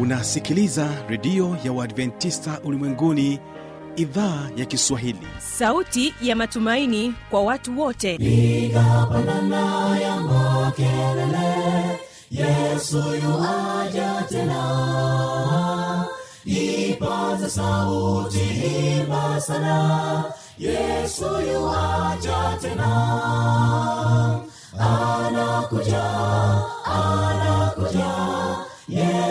unasikiliza redio ya uadventista ulimwenguni idhaa ya kiswahili. Sauti ya matumaini kwa watu wote. Piga pandana ya makelele yesu yuaja tena. Ipaze sauti imba sana yesu yuaja tena. Anakuja anakuja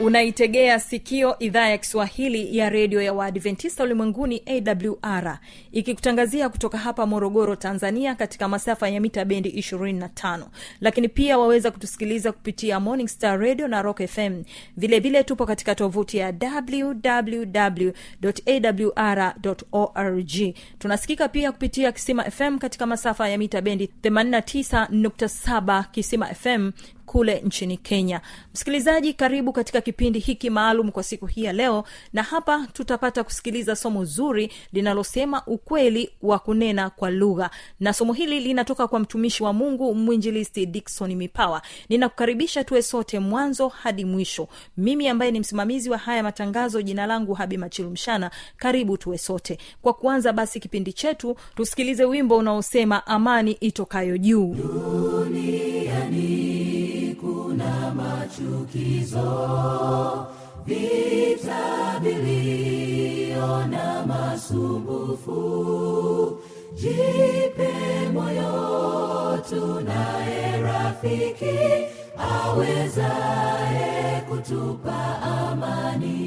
unaitegea sikio idhaa ya kiswahili ya redio ya waadventista ulimwenguni awr ikikutangazia kutoka hapa morogoro tanzania katika masafa ya mita bendi 25 lakini pia waweza kutusikiliza kupitia morning star radio na rock fm vilevile vile tupo katika tovuti ya www awr org. Tunasikika pia kupitia kisima fm katika masafa ya mita bendi 89.7 kisima fm kule nchini kenya. Msikilizaji karibu katika kipindi hiki maalum kwa siku hii ya leo na hapa tutapata kusikiliza somo zuri linalosema ukweli wa kunena kwa lugha. Na somo hili linatoka kwa mtumishi wa mungu mwinjilisti dikson mipawa. Ninakukaribisha tuwe sote mwanzo hadi mwisho. Mimi ambaye ni msimamizi wa haya matangazo jina langu habi machilumshana karibu tuwe sote. Kwa kuanza basi kipindi chetu tusikilize wimbo unaosema amani itokayo juu. Duniani machukizo vita vilio na masumbufu. Jipe moyo tunaye rafiki awezaye kutupa amani.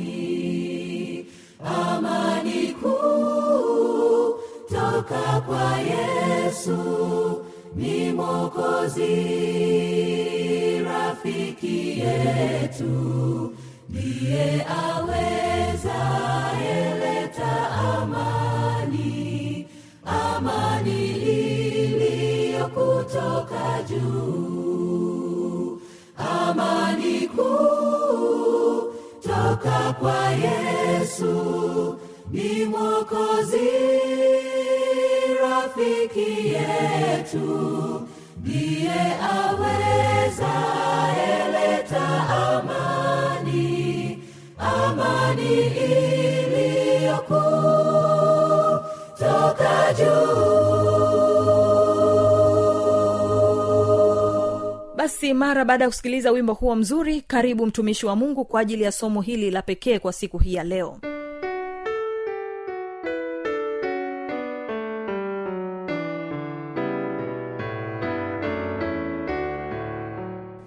Amani kuu toka kwa yesu ni mokozi rafiki yetu ndiye aweza eleta amani. Amani iliyo kutoka juu. Amani kuu toka kwa yesu. Ni mwokozi rafiki yetu ndiye aweza eleta amani. Amani iliyokuu toka juu. Basi mara baada ya kusikiliza wimbo huo mzuri karibu mtumishi wa mungu kwa ajili ya somo hili la pekee kwa siku hii ya leo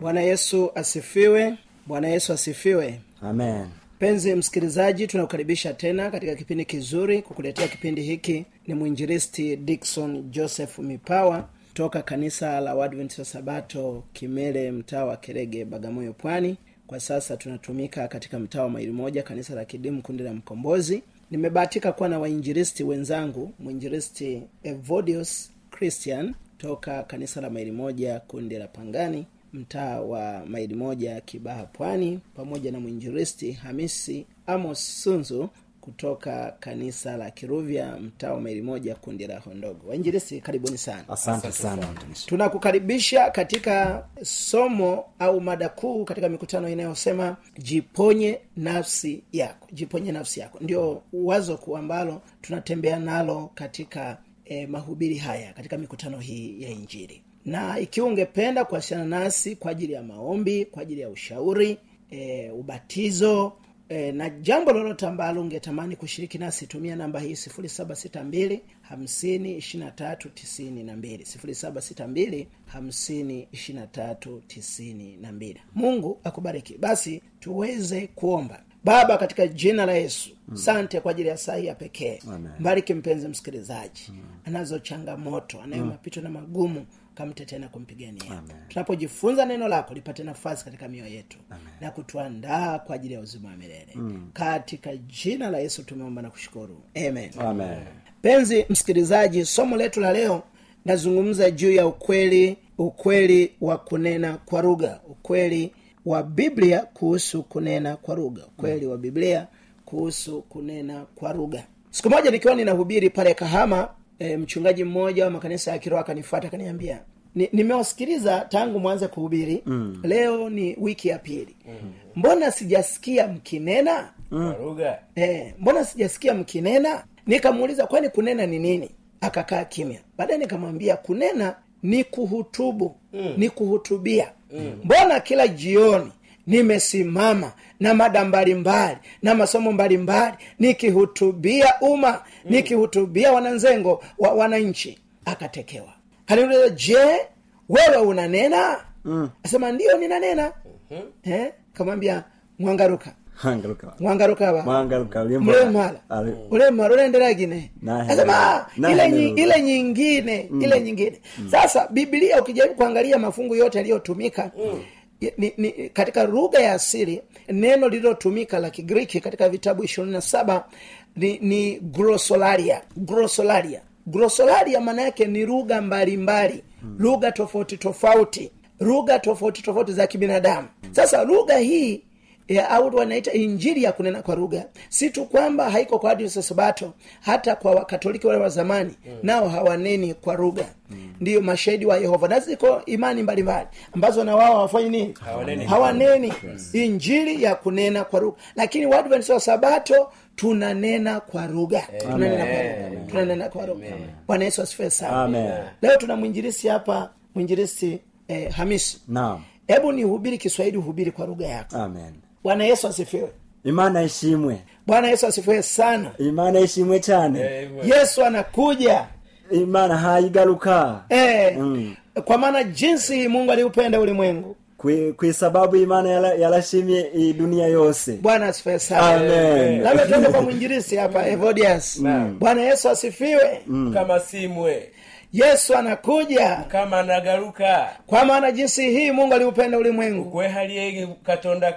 bwana yesu asifiwe. Bwana yesu asifiwe. Amen. Mpenzi msikilizaji tunakukaribisha tena katika kipindi kizuri kukuletea kipindi hiki. Ni mwinjilisti dikson joseph mipawa toka kanisa la wadventista sabato kimele mtaa wa kerege bagamoyo pwani. Kwa sasa tunatumika katika mtaa wa maili moja kanisa la kidimu kundi la mkombozi. Nimebahatika kuwa na wainjilisti wenzangu mwinjilisti evodius christian toka kanisa la maili moja kundi la pangani mtaa wa maili moja kibaha pwani pamoja na mwinjilisti hamisi amos sunzu kutoka kanisa la kiruvya mtaa wa maili moja kundi la hondogo wainjilisti karibuni sana. Asante sana tunakukaribisha katika somo au mada kuu katika mikutano inayosema jiponye nafsi yako jiponye nafsi yako. Ndio wazo kuu ambalo tunatembea nalo katika eh, mahubiri haya katika mikutano hii ya injili na ikiwa ungependa kuwasiliana nasi kwa ajili ya maombi kwa ajili ya ushauri e, ubatizo e, na jambo lolote ambalo ungetamani kushiriki nasi tumia namba hii 762 5 762 mungu akubariki. Basi tuweze kuomba. Baba katika jina la yesu sante kwa ajili ya saa hii ya pekee. Mbariki mpenzi msikilizaji. Anazo changamoto anayo mapito na magumu kamtetee na kumpigania. Tunapojifunza neno lako lipate nafasi katika mioyo yetu na kutuandaa kwa ajili ya uzima wa milele. Mm. katika jina la yesu tumeomba na kushukuru. Amen. Amen. Penzi msikilizaji somo letu la leo nazungumza juu ya ukweli ukweli wa kunena kwa lugha. Ukweli wa biblia kuhusu kunena kwa lugha. Ukweli wa biblia kuhusu kunena kwa lugha. Siku moja nikiwa ninahubiri pale kahama e, mchungaji mmoja wa makanisa ya kiroho akanifuata akaniambia "Ni- nimewasikiliza tangu mwanze kuhubiri mm. leo ni wiki ya pili mm. mbona sijasikia mkinena mm. eh, mbona sijasikia mkinena nikamuuliza kwani kunena ni nini akakaa kimya baadaye nikamwambia kunena ni kuhutubu mm. ni kuhutubia mm. mbona kila jioni nimesimama na mada mbalimbali na masomo mbalimbali nikihutubia umma mm. nikihutubia wananzengo wa wananchi. Akatekewa. Kaniuliza je wewe unanena? Mm. asema ndio ninanena. Mm-hmm. eh, kamwambia mwangaruka. Ulemala asema ile, nyi, ile nyingine ile nyingine. Sasa bibilia ukijaribu kuangalia mafungu yote yaliyotumika ni, ni, katika lugha ya asili neno lililotumika la kigiriki katika vitabu ishirini na saba ni, ni grosolaria grosolaria grosolaria maana yake ni lugha mbalimbali. Lugha tofauti tofauti. Lugha tofauti tofauti za kibinadamu. Sasa lugha hii ya au wanaita injili ya kunena kwa lugha. Si tu kwamba haiko kwa adventista sabato hata kwa wakatoliki wale wa zamani mm. nao hawaneni kwa lugha. Mm. ndiyo mashahidi wa yehova. Na ziko imani mbalimbali ambazo na wao hawafanyi nini? Hawaneni. hawaneni. Injili ya kunena kwa lugha. Lakini waadventista wa sabato tunanena kwa lugha. Tunanena kwa lugha. Bwana yesu asifiwe sana. Leo tuna mwinjilisi hapa mwinjilisi eh, hamisi. Naam. Hebu nihubiri kiswahili uhubiri kwa lugha yako. Amen bwana yesu asifiwe. Imana ishimwe. Bwana yesu asifiwe sana. Imana ishimwe cyane. Yesu anakuja. Imana haigaruka e, Mm. kwa maana jinsi mungu aliupenda ulimwengu. Kwi- kwi sababu imana yala- yarashimye iyi dunia yose. Bwana asifiwe sana. Labda tuende kwa mwinjirisi hapa evodias. Bwana yesu asifiwe. Kama simwe yesu anakuja. Kama anagaruka. Kwa maana jinsi hii mungu aliupenda ulimwengu. Katonda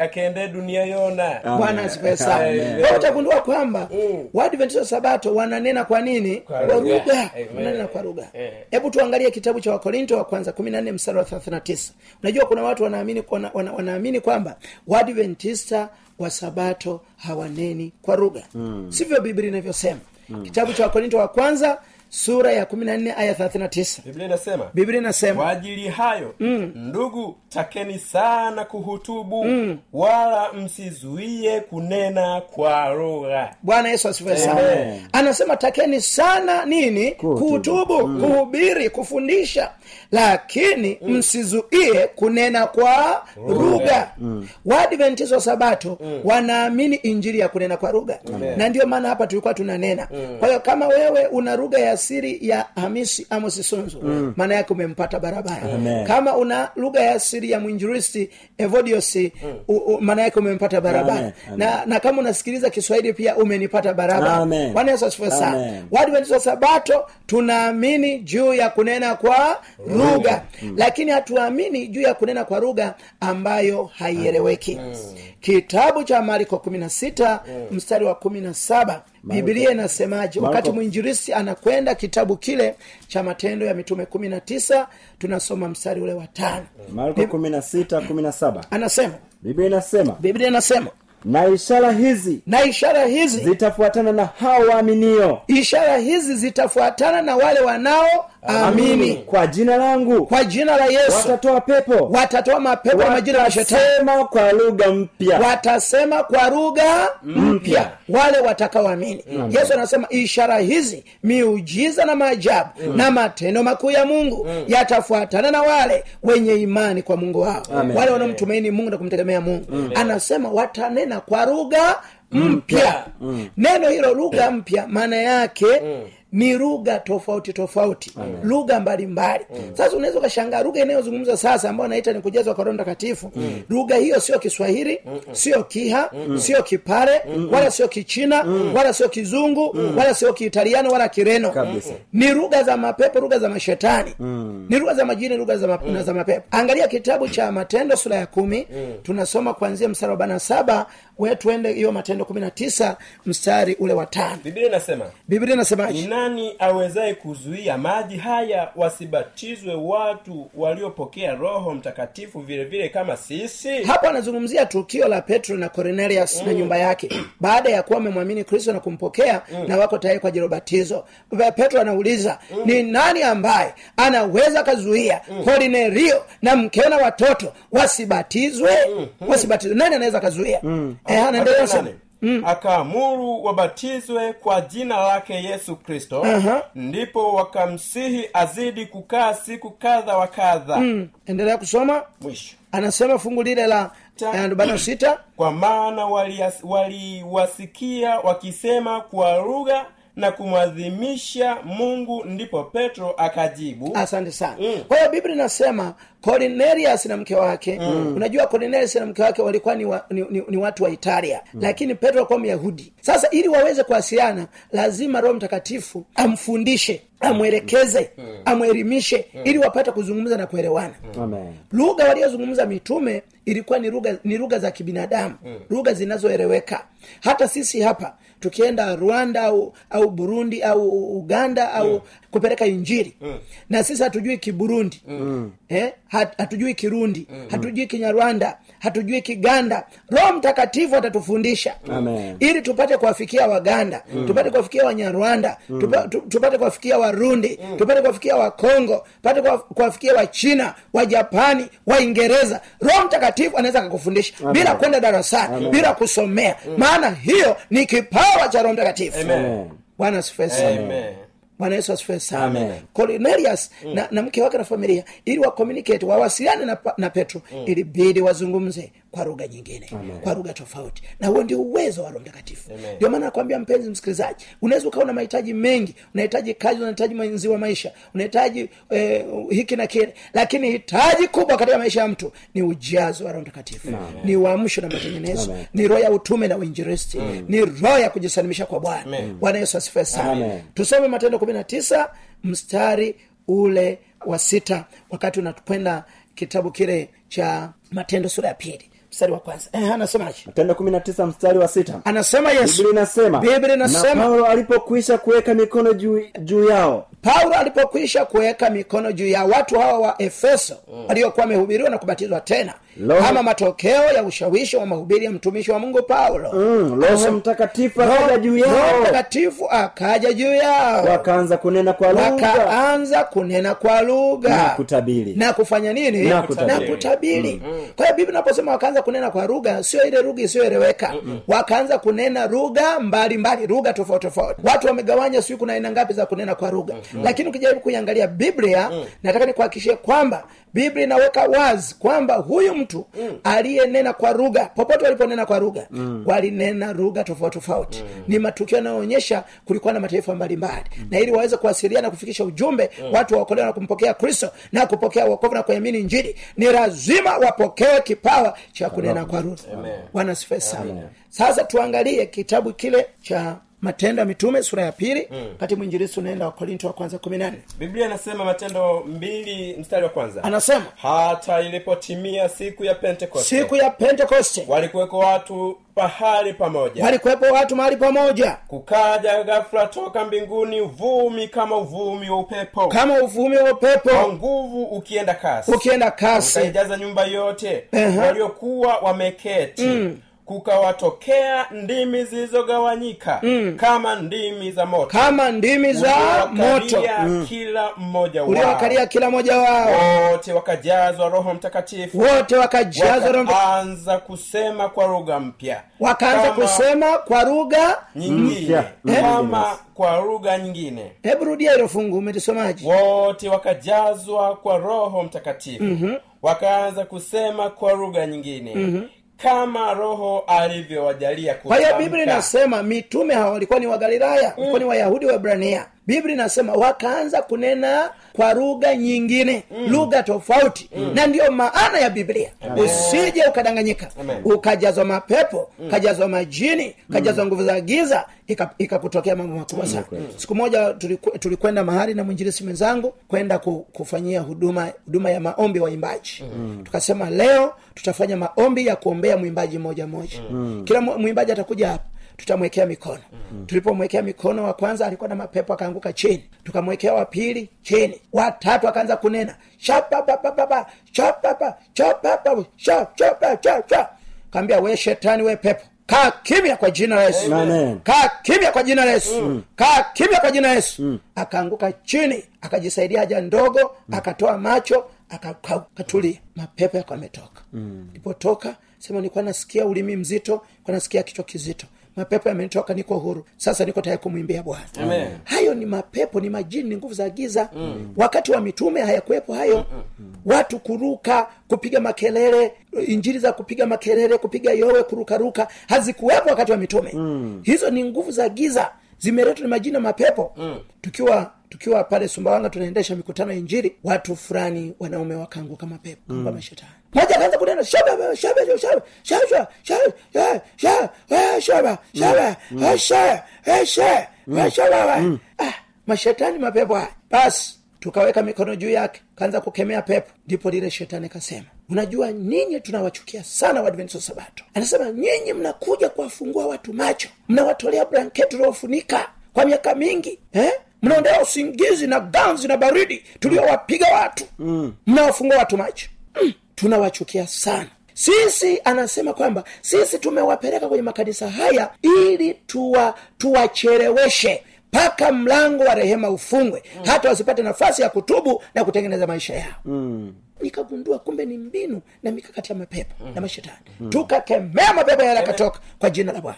akende ake, dunia yona. Bwana asifiwe sana. Utagundua kwamba Mm. waadventista sabato wananena kwa nini? Kwa lugha. wananena kwa lugha. Eh. hebu tuangalie kitabu cha wakorinto wa kwanza kumi na nne mstari wa thelathini na tisa. Unajua kuna watu wanaamini wana, wana, wanaamini kwamba waadventista wa sabato hawaneni kwa lugha. Mm. sivyo biblia inavyosema. Mm. kitabu cha wakorinto wa kwanza sura ya kumi na nne aya thelathini na tisa. Biblia inasema biblia inasema kwa ajili hayo mm. ndugu takeni sana kuhutubu mm. wala msizuie kunena kwa lugha. Bwana yesu asifiwe sana. Anasema takeni sana nini? Kuhutubu. Kuhubiri kufundisha. Lakini msizuie kunena kwa lugha. Waadventist wa sabato wanaamini injili ya kunena kwa lugha. Na ndio maana hapa tulikuwa tunanena. Kwa hiyo kama wewe una lugha ya asiri ya hamisi amos sunzu maana yake umempata barabara. Amen. kama una lugha ya asiri ya mwinjilisti evodiosi maana yake umempata barabara. Amen. Amen. na, na kama unasikiliza kiswahili pia umenipata barabara. Bwana yesu asifiwe sana. Amen. wa sabato tunaamini juu ya kunena kwa lugha. lakini hatuamini juu ya kunena kwa lugha ambayo haieleweki. Kitabu cha marko 16 mstari wa 17 biblia inasemaje? Wakati mwinjirisi anakwenda kitabu kile cha matendo ya mitume 19 tunasoma mstari ule wa tano. Marko kumi na sita kumi na saba. Anasema biblia inasema biblia inasema na ishara hizi na ishara hizi zitafuatana na hao waaminio. Ishara hizi zitafuatana na wale wanaoamini kwa jina langu. Kwa jina la yesu. Watatoa pepo. Watatoa mapepo ya majina ya shetani. Kwa lugha mpya. Watasema kwa lugha mpya. wale watakaoamini. Yesu anasema ishara hizi miujiza na maajabu na matendo makuu ya mungu yatafuatana na wale wenye imani kwa mungu wao. Amen. wale wanaomtumaini mungu na kumtegemea mungu. Anasema watanena kwa lugha mpya. neno hilo lugha mpya maana yake ni lugha tofauti tofauti lugha mbalimbali. Sasa unaweza ukashangaa lugha inayozungumza sasa ambayo naita ni kujazwa kwa roho mtakatifu lugha hiyo sio kiswahili sio kiha sio kipare wala sio kichina wala sio kizungu wala sio kiitaliano wala kireno. Kabisa. ni lugha za mapepo lugha za mashetani. Ni lugha za majini lugha za, map- na za mapepo. Angalia kitabu cha matendo sura ya kumi. Tunasoma kuanzia mstari wa arobaini na saba. We tuende hiyo matendo kumi na tisa mstari ule wa tano. Biblia inasema biblia inasemaje nani awezaye kuzuia maji haya? Wasibatizwe watu waliopokea roho mtakatifu vile vile kama sisi? Hapo anazungumzia tukio la petro na cornelius na nyumba yake. Baada ya kuwa wamemwamini kristo na kumpokea na wako tayari kwa ajili ya ubatizo. Petro anauliza ni nani ambaye anaweza akazuia kornelio na mkeo na watoto? Wasibatizwe? Wasibatizwe. Nani anaweza akazuia? Eh, anaendelea sana nani? akaamuru wabatizwe kwa jina lake yesu kristo. Aha. ndipo wakamsihi azidi kukaa siku kadha wa kadha. Mm, endelea kusoma. Mwisho. Anasema fungu lile la eh, sita. Kwa maana waliwasikia wakisema kwa lugha na kumwadhimisha mungu ndipo petro akajibu asante sana. Kwa hiyo biblia inasema cornelius na mke wake unajua cornelius na mke wake walikuwa ni, wa, ni, ni, ni watu wa italia lakini petro alikuwa myahudi. Sasa ili waweze kuwasiliana lazima roho mtakatifu amfundishe amwelekeze amwelimishe ili wapate kuzungumza na kuelewana. Lugha waliozungumza mitume ilikuwa ni lugha ni lugha za kibinadamu lugha zinazoeleweka. Hata sisi hapa tukienda rwanda au au burundi au uganda au kupeleka injili. Na sisi hatujui kiburundi. Eh? Hat, hatujui kirundi. Hatujui kinyarwanda. Hatujui kiganda. Roho mtakatifu atatufundisha. Amen. ili tupate kuwafikia waganda. Tupate kuwafikia wanyarwanda. Tupa, tupate kuwafikia warundi. Tupate kuwafikia wakongo. Tupate kuwafikia wachina wajapani waingereza. Roho mtakatifu anaweza akakufundisha bila kwenda darasani bila kusomea. Maana hiyo ni kipawa cha roho mtakatifu. Bwana asifiwe sana. Bwana yesu asifiwe sana. Amen. cornelius na, na mke wake na familia ili wacommunicate wawasiliane na, na petro ilibidi wazungumze kwa lugha nyingine kwa lugha tofauti. Na huo ndio uwezo wa roho mtakatifu. Ndio maana nakwambia mpenzi msikilizaji unaweza ukawa na mahitaji mengi unahitaji kazi unahitaji mwenzi wa maisha unahitaji eh, hiki na kile lakini hitaji kubwa katika maisha ya mtu ni ujazo wa roho mtakatifu. Ni uamsho na matengenezo. Ni roho ya utume na uinjilisti. Ni roho ya kujisalimisha kwa bwana. Bwana yesu asifiwe sana. Tusome matendo kumi na tisa mstari ule wa sita wakati unakwenda kitabu kile cha matendo sura ya pili mstari wa kwanza. Eh, anasemaje? Matendo kumi na tisa mstari wa sita. Anasema yesu. Biblia inasema Biblia inasema- na paulo alipokwisha kuweka mikono juu juu yao. Paulo alipokwisha kuweka mikono juu ya watu hawa wa efeso waliokuwa wamehubiriwa na kubatizwa tena Lo- kama matokeo ya ushawishi wa mahubiri ya mtumishi wa mungu paulo. Mm, roho mtakatifu akaja juu yao. Mtakatifu akaja juu yao. Wakaanza kunena kwa lugha. Wakaanza kunena kwa lugha. Na kutabiri. Na kufanya nini? Na kutabiri. na kutabiri. Kwa hiyo biblia inaposema wakaanza kunena kwa lugha sio ile lugha isiyoeleweka. Wakaanza kunena lugha mbalimbali lugha tofauti tofauti. Watu wamegawanya siu kuna aina ngapi za kunena kwa lugha. Lakini ukijaribu kuiangalia biblia nataka nikuhakikishie kwamba biblia inaweka wazi kwamba huyu mtu aliyenena kwa lugha popote waliponena kwa lugha walinena lugha tofauti tofauti. Ni matukio yanayoonyesha kulikuwa na mataifa mbalimbali. Na ili waweze kuwasiliana na kufikisha ujumbe watu waokolewa na kumpokea kristo na kupokea uokovu na kuamini njiri ni lazima wapokee kipawa cha kunena kwa lugha. Sasa tuangalie kitabu kile cha matendo ya mitume sura ya pili wakati mwinjilisi unaenda wa korinto wa kwanza kumi nane biblia inasema matendo mbili mstari wa kwanza. Anasema hata ilipotimia siku ya pentekoste siku ya pentekoste walikuweko watu pahali pamoja. walikuwepo watu mahali pamoja. Kukaja ghafula toka mbinguni uvumi kama uvumi wa upepo. Kama uvumi wa kwa nguvu ukienda kasi. Ukienda kasi. Ukaijaza nyumba yote. Ehe. waliokuwa wameketi kukawatokea ndimi zilizogawanyika kama ndimi za moto. Kama ndimi za moto. Uliowakalia kila mmoja wao. Uliwakalia kila mmoja wao. Wote wakajazwa roho mtakatifu. Wote wakajazwa Roho Mtakatifu. wakaanza kusema kwa lugha mpya. Wakaanza kusema kwa lugha nyingine. kama kwa lugha nyingine. Hebu rudia hilo fungu umelisomaji wote wakajazwa kwa roho mtakatifu. Wakaanza kusema kwa lugha nyingine kama roho alivyowajalia kwa hiyo biblia inasema mitume hawa walikuwa ni wagalilaya walikuwa ni wayahudi wa ibrania biblia inasema wakaanza kunena kwa lugha nyingine lugha tofauti. Na ndiyo maana ya biblia. Usije ukadanganyika. Ukajazwa mapepo ukajazwa majini ukajazwa nguvu za giza ika- ikakutokea mambo makubwa sana. siku moja tuliku- tulikwenda mahali na mwinjilisi mwenzangu kwenda ku, kufanyia huduma huduma ya maombi waimbaji. Tukasema leo tutafanya maombi ya kuombea mwimbaji moja moja. Mm. kila mwimbaji atakuja hapa tutamwekea mikono tulipomwekea mikono wa kwanza alikuwa na mapepo akaanguka chini tukamwekea wa pili chini watatu akaanza kunena kaambia we shetani we pepo kaa kimya kwa jina la yesu kaa kimya kwa jina la yesu kaa kimya kwa jina la yesu akaanguka chini akajisaidia haja ndogo akatoa macho aka- akatulia mapepo yako ametoka ilipotoka sema nilikuwa nasikia ulimi mzito nilikuwa nasikia kichwa kizito mapepo yamenitoka niko huru sasa niko tayari kumwimbia bwana hayo ni mapepo ni majini ni nguvu za giza mm. wakati wa mitume hayakuwepo hayo mm. watu kuruka kupiga makelele injiri za kupiga makelele kupiga yowe kurukaruka hazikuwepo wakati wa mitume mm. hizo ni nguvu za giza zimeletwa ni majini na mapepo mm. tukiwa tukiwa pale sumbawanga tunaendesha mikutano ya injiri watu fulani wanaume wakaanguka mapepo mm. mashetani moja akaanza kunena shaba shaba shaba shaba shaba shaba shaba shaba shaba shaba shaba shaba shaba ah mashetani mapepo haya basi tukaweka mikono juu yake kaanza kukemea pepo ndipo lile shetani kasema unajua nyinyi tunawachukia sana wadventista sabato anasema nyinyi mnakuja kuwafungua watu macho mnawatolea blanketi uliofunika kwa miaka mingi eh? mnaondea usingizi na ganzi na baridi tuliowapiga watu mm. mnawafungua watu macho mm. Tunawachukia sana. Sisi anasema kwamba sisi tumewapeleka kwenye makanisa haya ili tuwa tuwacheleweshe mpaka mlango wa rehema ufungwe. Mm. hata wasipate nafasi ya kutubu na kutengeneza maisha yao. Mm nikagundua kumbe ni mbinu na mikakati ya mapepo mm. na mashetani mm. tukakemea mapepo yale akatoka kwa jina la bwana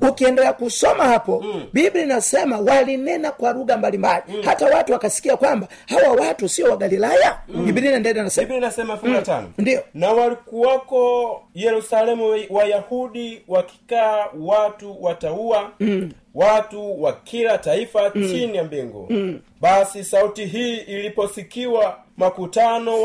ukiendelea kusoma hapo mm. biblia inasema walinena kwa lugha mbalimbali mm. hata watu wakasikia kwamba hawa watu sio wagalilaya mm. biblia inaendelea nasema biblia inasema fungu la tano ndio na walikuwako yerusalemu wayahudi wakikaa watu wataua mm. Watu wa kila taifa mm. chini ya mbingu mm. basi sauti hii iliposikiwa makutano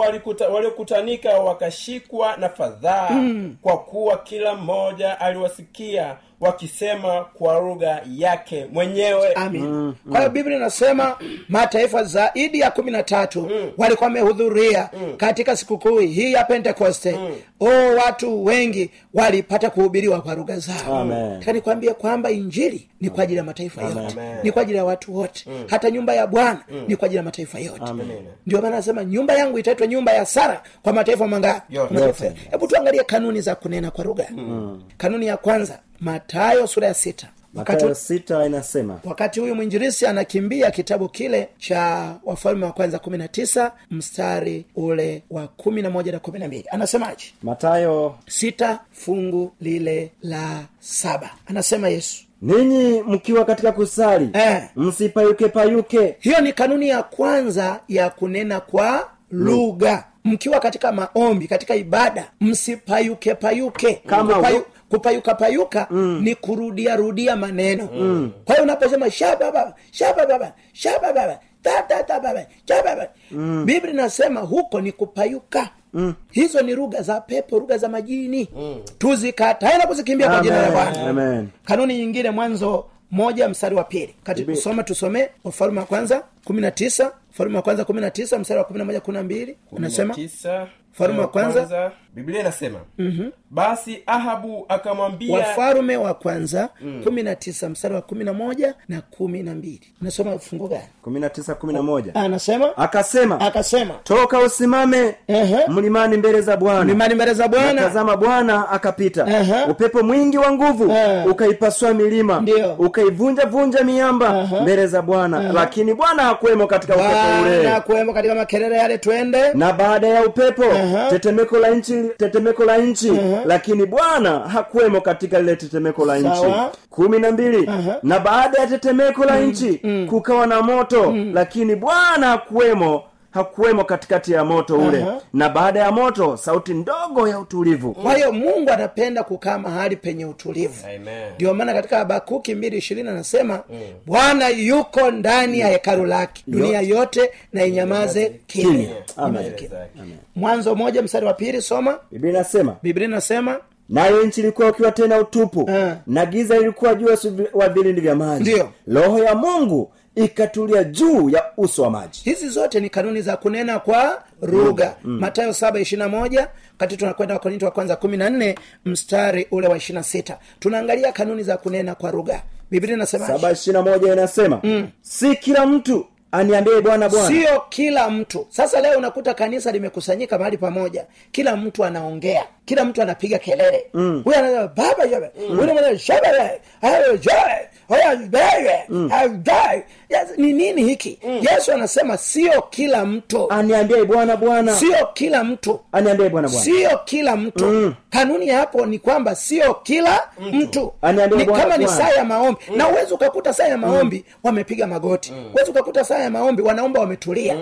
waliokutanika wakashikwa na fadhaa mm. kwa kuwa kila mmoja aliwasikia wakisema kwa lugha yake mwenyewe amin mm, kwa hiyo biblia inasema mataifa zaidi ya kumi na tatu mm. walikuwa wamehudhuria mm. katika sikukuu hii ya pentekoste mm. o watu wengi walipata kuhubiriwa kwa lugha zao Amen. Taka nikwambie kwamba injili ni kwa ajili ya mataifa yote Amen. ni kwa ajili ya watu wote mm. hata nyumba ya bwana mm. ni kwa ajili ya mataifa yote ndio maana anasema nyumba yangu itaitwa nyumba ya sara kwa mataifa yote. hebu tuangalie kanuni za kunena kwa lugha mm. kanuni ya kwanza matayo sura ya sita. Wakati, matayo sita inasema wakati huyu mwinjirisi anakimbia kitabu kile cha wafalme wa kwanza kumi na tisa mstari ule wa kumi na moja na kumi na mbili. Anasemaje? Matayo sita fungu lile la saba. Anasema yesu. Ninyi mkiwa katika kusali Eh. msipayuke payuke hiyo ni kanuni ya kwanza ya kunena kwa lugha. Mkiwa katika maombi katika ibada msipayuke payuke Kama Kupayu, wa- kupayuka payuka mm. ni kurudia rudia maneno mm. kwa hiyo unaposema mm. biblia inasema huko ni kupayuka Mm. hizo ni lugha za pepo lugha za majini mm. tuzikatae na kuzikimbia kwa jina la bwana kanuni nyingine mwanzo moja mstari wa pili kati kusoma tusomee ufalume wa kwanza kumi na tisa ufalume wa kwanza kumi na tisa mstari wa kumi na moja kumi na mbili unasema ufalume wa kwanza. Biblia inasema mm-hmm. basi ahabu akamwambia wafalume wa kwanza kumi na tisa mstari wa kumi na moja na kumi na mbili. Unasoma fungu gani? kumi na tisa kumi na moja. Anasema akasema akasema. Toka usimame mlimani mbele za bwana. Mlimani mbele za bwana. Tazama bwana akapita. Aha. upepo mwingi wa nguvu Eh. ukaipasua milima. Ndiyo. ukaivunja vunja miamba mbele za bwana. Lakini bwana hakuwemo katika upepo ule. hakuwemo katika makelele yale twende. Na baada ya upepo Aha. tetemeko la nchi tetemeko la nchi lakini bwana hakuwemo katika lile tetemeko la nchi. Kumi na mbili. Na baada ya tetemeko la nchi kukawa na moto lakini bwana hakuwemo hakuwemo katikati ya moto ule. Aha. na baada ya moto sauti ndogo ya utulivu. Kwa hiyo mungu anapenda kukaa mahali penye utulivu. Ndio maana katika habakuki mbili ishirini anasema bwana yuko ndani ya hekalu lake. Dunia yote na. Inyamaze kimya. mwanzo moja mstari wa pili soma. Biblia inasema biblia inasema nayo nchi ilikuwa ukiwa tena utupu uh. na giza ilikuwa juu wa vilindi vya maji. Ndio. Roho ya mungu ikatulia juu ya uso wa maji. Hizi zote ni kanuni za kunena kwa lugha. Matayo saba ishirina moja kati tunakwenda wakorinto wa kwanza kumi na nne mstari ule wa ishirina sita. Tunaangalia kanuni za kunena kwa lugha. Biblia inasema saba ishirina moja inasema si kila mtu aniambie bwana bwana. Sio kila mtu. Sasa leo unakuta kanisa limekusanyika mahali pamoja. Kila mtu anaongea kila mtu anapiga kelele. Huyu baba huyu mwana Yes, ni nini hiki? Yesu anasema sio kila mtu. Aniambie bwana bwana. Sio kila mtu. Aniambie bwana bwana. Sio kila mtu. Kanuni ya hapo ni kwamba sio kila mtu. ni kama ni saa ya maombi. Na uwezi ukakuta saa ya maombi wamepiga magoti. Uwezi ukakuta saa ya maombi wanaomba wametulia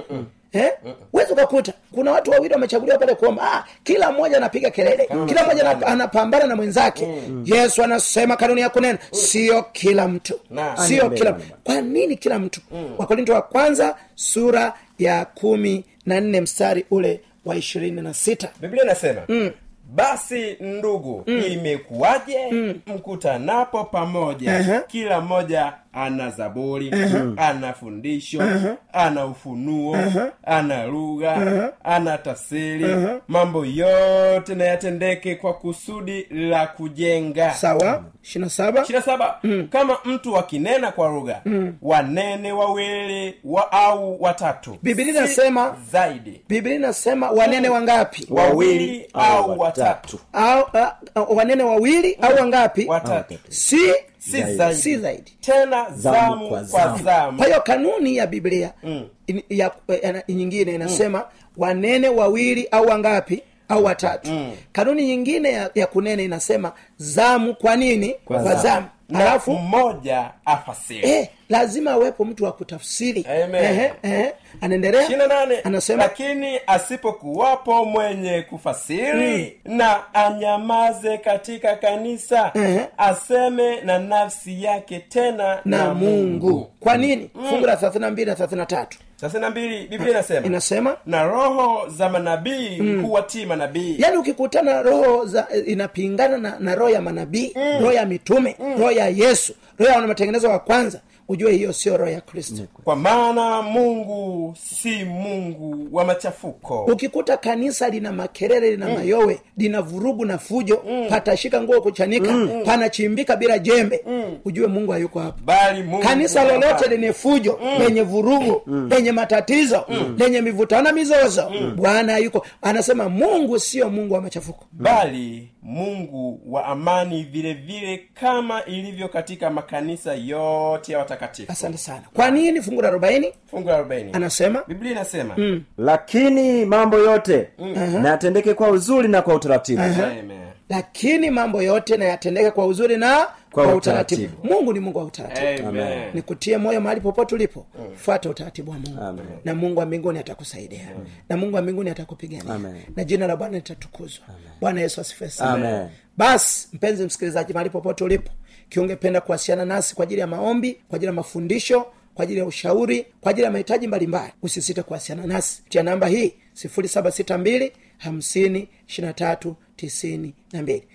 Eh? Huwezi ukakuta. Kuna watu wawili wamechaguliwa pale kuomba. Ah, kila mmoja anapiga kelele. Kila mmoja ana- anapambana na mwenzake. Yesu anasema kanuni ya kunena sio kila mtu. Na. sio kila mtu. kwa nini kila mtu? Wakorinto wa kwanza sura ya kumi na nne mstari ule wa ishirini na sita. Biblia inasema basi ndugu imekuwaje mkutanapo pamoja Aha. kila mmoja ana zaburi ana fundisho ana ufunuo ana lugha ana tafsiri. Mambo yote na yatendeke kwa kusudi la kujenga. Sawa. Ishirina saba. Saba. Kama mtu akinena kwa lugha wanene wawili wa au watatu? Biblia Si zaidi. Biblia inasema wanene wangapi? Wawili au watatu. au uh, wanene wawili au wangapi? Watatu. Si si zaidi, si zaidi. Tena Zamu zamu kwa kwa zamu. zamu. Kwa hiyo kanuni ya biblia in, ya, ya, nyingine inasema wanene wawili au wangapi au watatu. Kanuni nyingine ya, ya kunene inasema zamu kwa nini? Kwa, zamu. zamu. na alafu mmoja afasiri. Eh, lazima awepo mtu wa kutafsiri. Ehe, ehe. anaendelea? Na anasema lakini asipokuwapo mwenye kufasiri na anyamaze katika kanisa Mhm. aseme na nafsi yake tena na mungu. Kwa nini? Fungu la thelathini na mbili na thelathini na tatu thelathini na mbili biblia inasema inasema na roho za manabii huwatii manabii. Yaani ukikutana roho za inapingana na, na roho ya manabii roho ya mitume roho ya yesu roho ya wanamatengenezo wa kwanza ujue hiyo sio roho ya kristo. Kwa maana mungu si mungu wa machafuko. Ukikuta kanisa lina makelele lina mayowe lina vurugu na fujo patashika nguo kuchanika panachimbika bila jembe ujue mungu hayuko hapo. Bali mungu kanisa lolote lenye fujo lenye vurugu lenye matatizo lenye mivutano mizozo mizozo bwana yuko anasema mungu sio mungu wa machafuko. Bali mungu wa amani vile vile kama ilivyo katika makanisa yote ya watakatifu asante sana. Kwa nini fungu la arobaini? Fungu la arobaini. Anasema? Biblia inasema lakini mambo yote na yatendeke kwa uzuri na kwa utaratibu. Amen. lakini mambo yote na yatendeke kwa uzuri na kwa, Kwa utaratibu. utaratibu. mungu ni mungu wa utaratibu. Nikutie moyo mahali popote ulipo. Fuata utaratibu wa mungu. Na mungu wa mbinguni atakusaidia. Na mungu wa mbinguni atakupigania. Amen. na jina la bwana litatukuzwa. Bwana yesu asifiwe sana. Basi mpenzi msikilizaji mahali popote ulipo kiungependa kuwasiliana nasi kwa ajili ya maombi kwa ajili ya mafundisho kwa ajili ya ushauri kwa ajili ya mahitaji mbalimbali. Usisite kuwasiliana nasi tia namba hii 762 50 23 92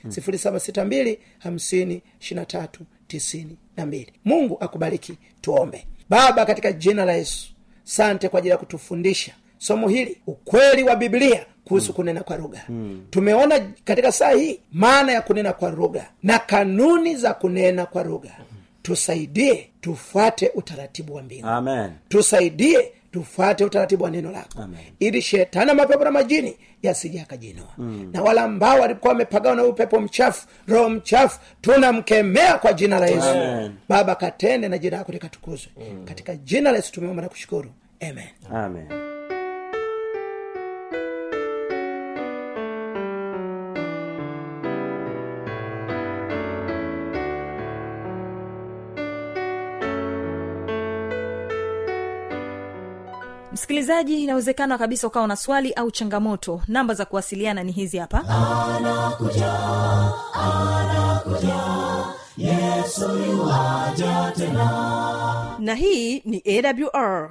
762 50 23 92 mungu akubariki. Tuombe. Baba katika jina la yesu sante kwa ajili ya kutufundisha somo hili ukweli wa biblia kuhusu kunena kwa lugha. Tumeona katika saa hii maana ya kunena kwa lugha na kanuni za kunena kwa lugha. Tusaidie tufuate utaratibu wa mbingu. Amen. Tusaidie tufuate utaratibu wa neno lako. Ili shetani mapepo na majini yasije akajinua na wala ambao walikuwa wamepagawa na upepo mchafu roho mchafu tunamkemea kwa jina la yesu. Amen. baba katende na jina lako likatukuzwe. Katika jina la yesu tumeomba na kushukuru. Amen. Amen msikilizaji inawezekana kabisa ukawa na swali au changamoto. Namba za kuwasiliana ni hizi hapa. Na hii ni awr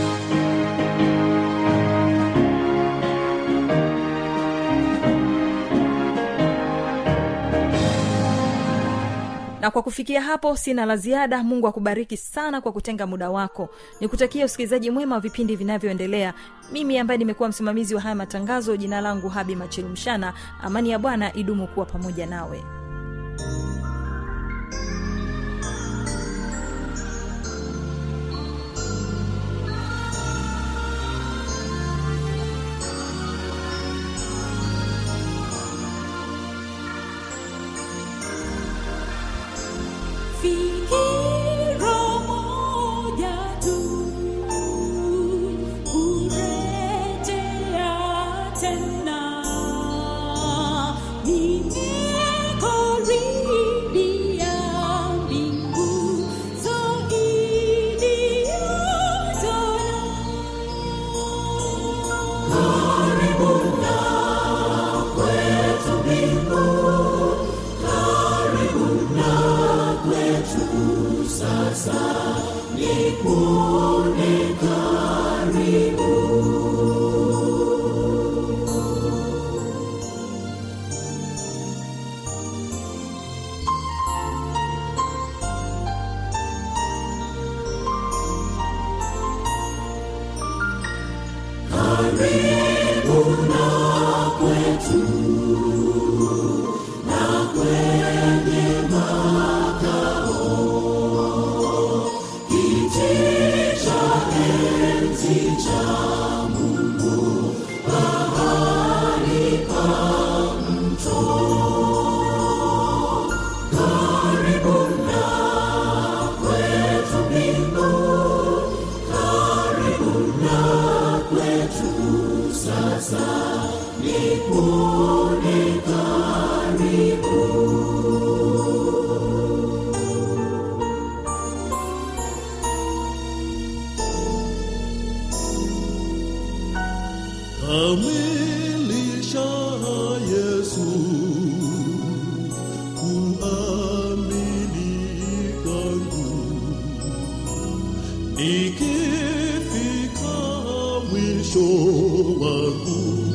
na kwa kufikia hapo sina la ziada. Mungu akubariki sana kwa kutenga muda wako. Nikutakia usikilizaji mwema wa vipindi vinavyoendelea. Mimi ambaye nimekuwa msimamizi wa haya matangazo jina langu habi machilumshana amani ya bwana idumu kuwa pamoja nawe. Fikira Lua,